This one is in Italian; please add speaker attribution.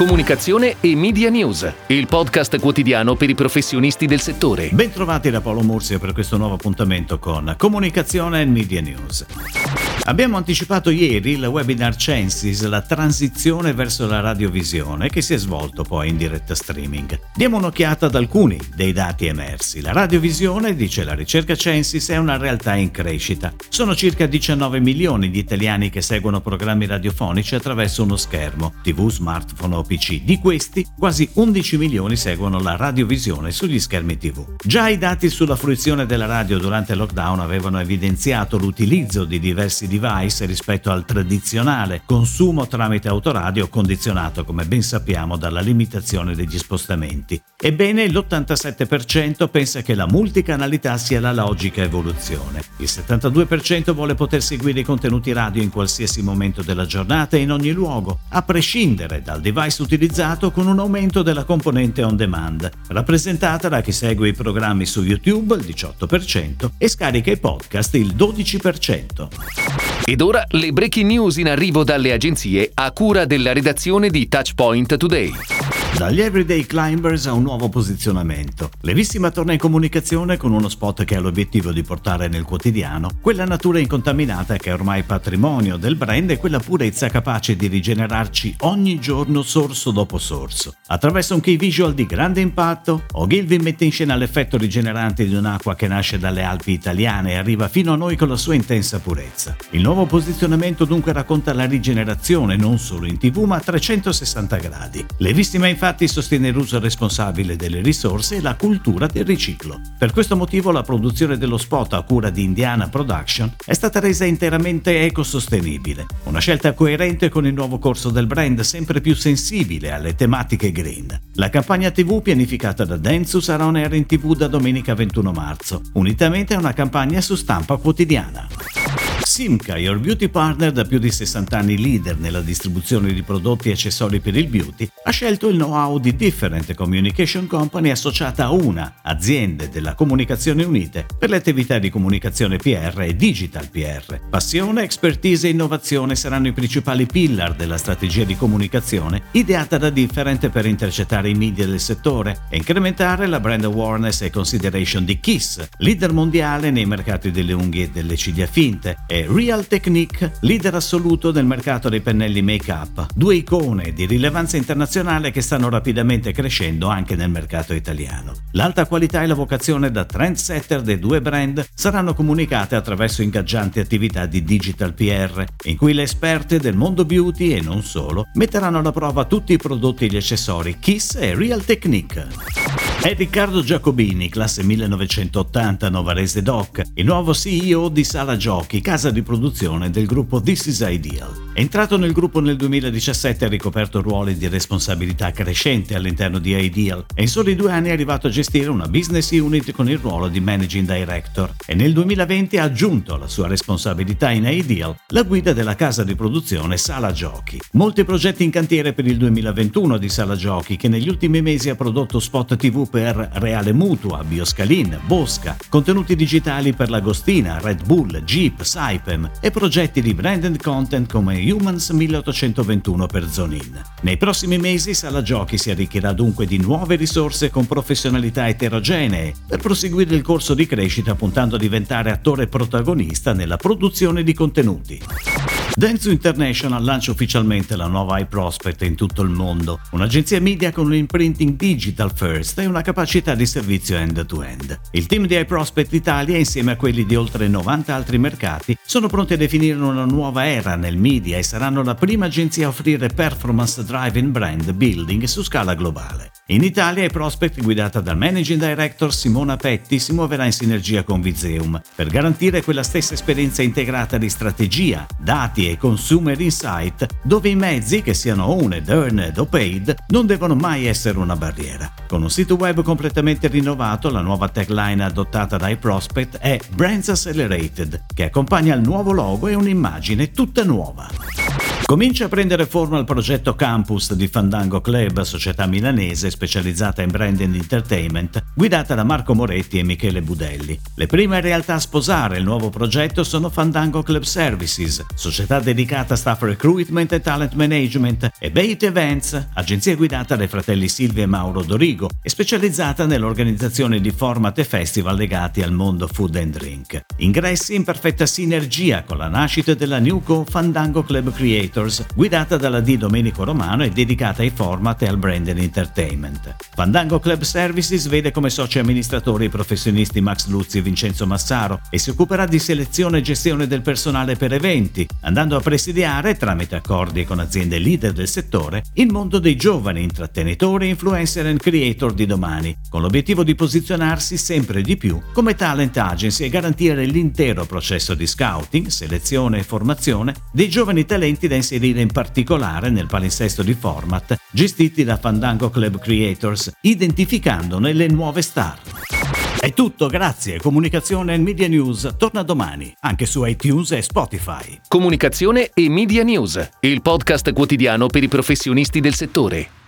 Speaker 1: comunicazione e media news, il podcast quotidiano per i professionisti del settore.
Speaker 2: Bentrovati da Paolo Murzio per questo nuovo appuntamento con Comunicazione e Media News. Abbiamo anticipato ieri il webinar Censis, la transizione verso la radiovisione, che si è svolto poi in diretta streaming. Diamo un'occhiata ad alcuni dei dati emersi. La radiovisione, dice la ricerca Censis, è una realtà in crescita. Sono circa 19 milioni di italiani che seguono programmi radiofonici attraverso uno schermo, TV, smartphone o PC. Di questi, quasi 11 milioni seguono la radiovisione sugli schermi TV. Già i dati sulla fruizione della radio durante il lockdown avevano evidenziato l'utilizzo di diversi device rispetto al tradizionale consumo tramite autoradio condizionato, come ben sappiamo, dalla limitazione degli spostamenti. Ebbene, l'87% pensa che la multicanalità sia la logica evoluzione. Il 72% vuole poter seguire i contenuti radio in qualsiasi momento della giornata e in ogni luogo, a prescindere dal device utilizzato con un aumento della componente on demand, rappresentata da chi segue i programmi su YouTube il 18% e scarica i podcast il 12%.
Speaker 1: Ed ora le breaking news in arrivo dalle agenzie a cura della redazione di Touchpoint Today.
Speaker 2: Dagli Everyday Climbers a un nuovo posizionamento. Levissima torna in comunicazione con uno spot che ha l'obiettivo di portare nel quotidiano quella natura incontaminata che è ormai patrimonio del brand e quella purezza capace di rigenerarci ogni giorno sorso dopo sorso. Attraverso un key visual di grande impatto, Ogilvy mette in scena l'effetto rigenerante di un'acqua che nasce dalle Alpi italiane e arriva fino a noi con la sua intensa purezza. Il nuovo posizionamento dunque racconta la rigenerazione non solo in tv ma a 360 gradi. Levissima infatti infatti sostiene l'uso responsabile delle risorse e la cultura del riciclo. Per questo motivo la produzione dello spot a cura di Indiana Production è stata resa interamente ecosostenibile, una scelta coerente con il nuovo corso del brand sempre più sensibile alle tematiche green. La campagna TV pianificata da Dentsu sarà on air in TV da domenica 21 marzo, unitamente a una campagna su stampa quotidiana. Simca, your beauty partner da più di 60 anni leader nella distribuzione di prodotti e accessori per il beauty, ha scelto il know-how di Different Communication Company associata a una, aziende della Comunicazione Unite, per le attività di comunicazione PR e digital PR. Passione, expertise e innovazione saranno i principali pillar della strategia di comunicazione ideata da Different per intercettare i media del settore e incrementare la brand awareness e consideration di Kiss, leader mondiale nei mercati delle unghie e delle ciglia finte, e Real Technique, leader assoluto del mercato dei pennelli make-up, due icone di rilevanza internazionale che stanno rapidamente crescendo anche nel mercato italiano. L'alta qualità e la vocazione da trendsetter dei due brand saranno comunicate attraverso ingaggianti attività di digital PR, in cui le esperte del mondo beauty e non solo metteranno alla prova tutti i prodotti e gli accessori Kiss e Real Technique. È Riccardo Giacobini, classe 1980 Novarese Doc, il nuovo CEO di Sala Giochi, casa di produzione del gruppo This is Ideal. Entrato nel gruppo nel 2017 ha ricoperto ruoli di responsabilità crescente all'interno di Ideal e in soli due anni è arrivato a gestire una business unit con il ruolo di Managing Director e nel 2020 ha aggiunto alla sua responsabilità in Ideal la guida della casa di produzione Sala Giochi. Molti progetti in cantiere per il 2021 di Sala Giochi che negli ultimi mesi ha prodotto spot TV per Reale Mutua, Bioscalin, Bosca, contenuti digitali per l'Agostina, Red Bull, Jeep, Saipem e progetti di branded content come Humans 1821 per Zonin. Nei prossimi mesi Sala Giochi si arricchirà dunque di nuove risorse con professionalità eterogenee per proseguire il corso di crescita puntando a diventare attore protagonista nella produzione di contenuti. Dentsu International lancia ufficialmente la nuova iProspect in tutto il mondo, un'agenzia media con un imprinting digital first e una capacità di servizio end-to-end. Il team di iProspect Italia, insieme a quelli di oltre 90 altri mercati, sono pronti a definire una nuova era nel media e saranno la prima agenzia a offrire performance driven brand building su scala globale. In Italia iProspect, guidata dal managing director Simona Petti, si muoverà in sinergia con Viseum per garantire quella stessa esperienza integrata di strategia, dati dati e consumer insight dove i mezzi, che siano owned, earned o paid, non devono mai essere una barriera. Con un sito web completamente rinnovato, la nuova tagline adottata dai prospect è Brands Accelerated, che accompagna il nuovo logo e un'immagine tutta nuova. Comincia a prendere forma il progetto Campus di Fandango Club, società milanese specializzata in brand and entertainment, guidata da Marco Moretti e Michele Budelli. Le prime realtà a sposare il nuovo progetto sono Fandango Club Services, società dedicata a staff recruitment e talent management, e Bait Events, agenzia guidata dai fratelli Silvia e Mauro Dorigo e specializzata nell'organizzazione di format e festival legati al mondo food and drink. Ingressi in perfetta sinergia con la nascita della Newco Fandango Club Creator Creators, guidata dalla D. Domenico Romano e dedicata ai format e al brand and entertainment. Fandango Club Services vede come soci amministratori i professionisti Max Luzzi e Vincenzo Massaro e si occuperà di selezione e gestione del personale per eventi, andando a presidiare, tramite accordi con aziende leader del settore, il mondo dei giovani intrattenitori, influencer and creator di domani, con l'obiettivo di posizionarsi sempre di più come talent agency e garantire l'intero processo di scouting, selezione e formazione dei giovani talenti da inserire in particolare nel palinsesto di format gestiti da Fandango Club Creators, identificandone le nuove star. È tutto, grazie. Comunicazione e Media News torna domani, anche su iTunes e Spotify.
Speaker 1: Comunicazione e Media News, il podcast quotidiano per i professionisti del settore.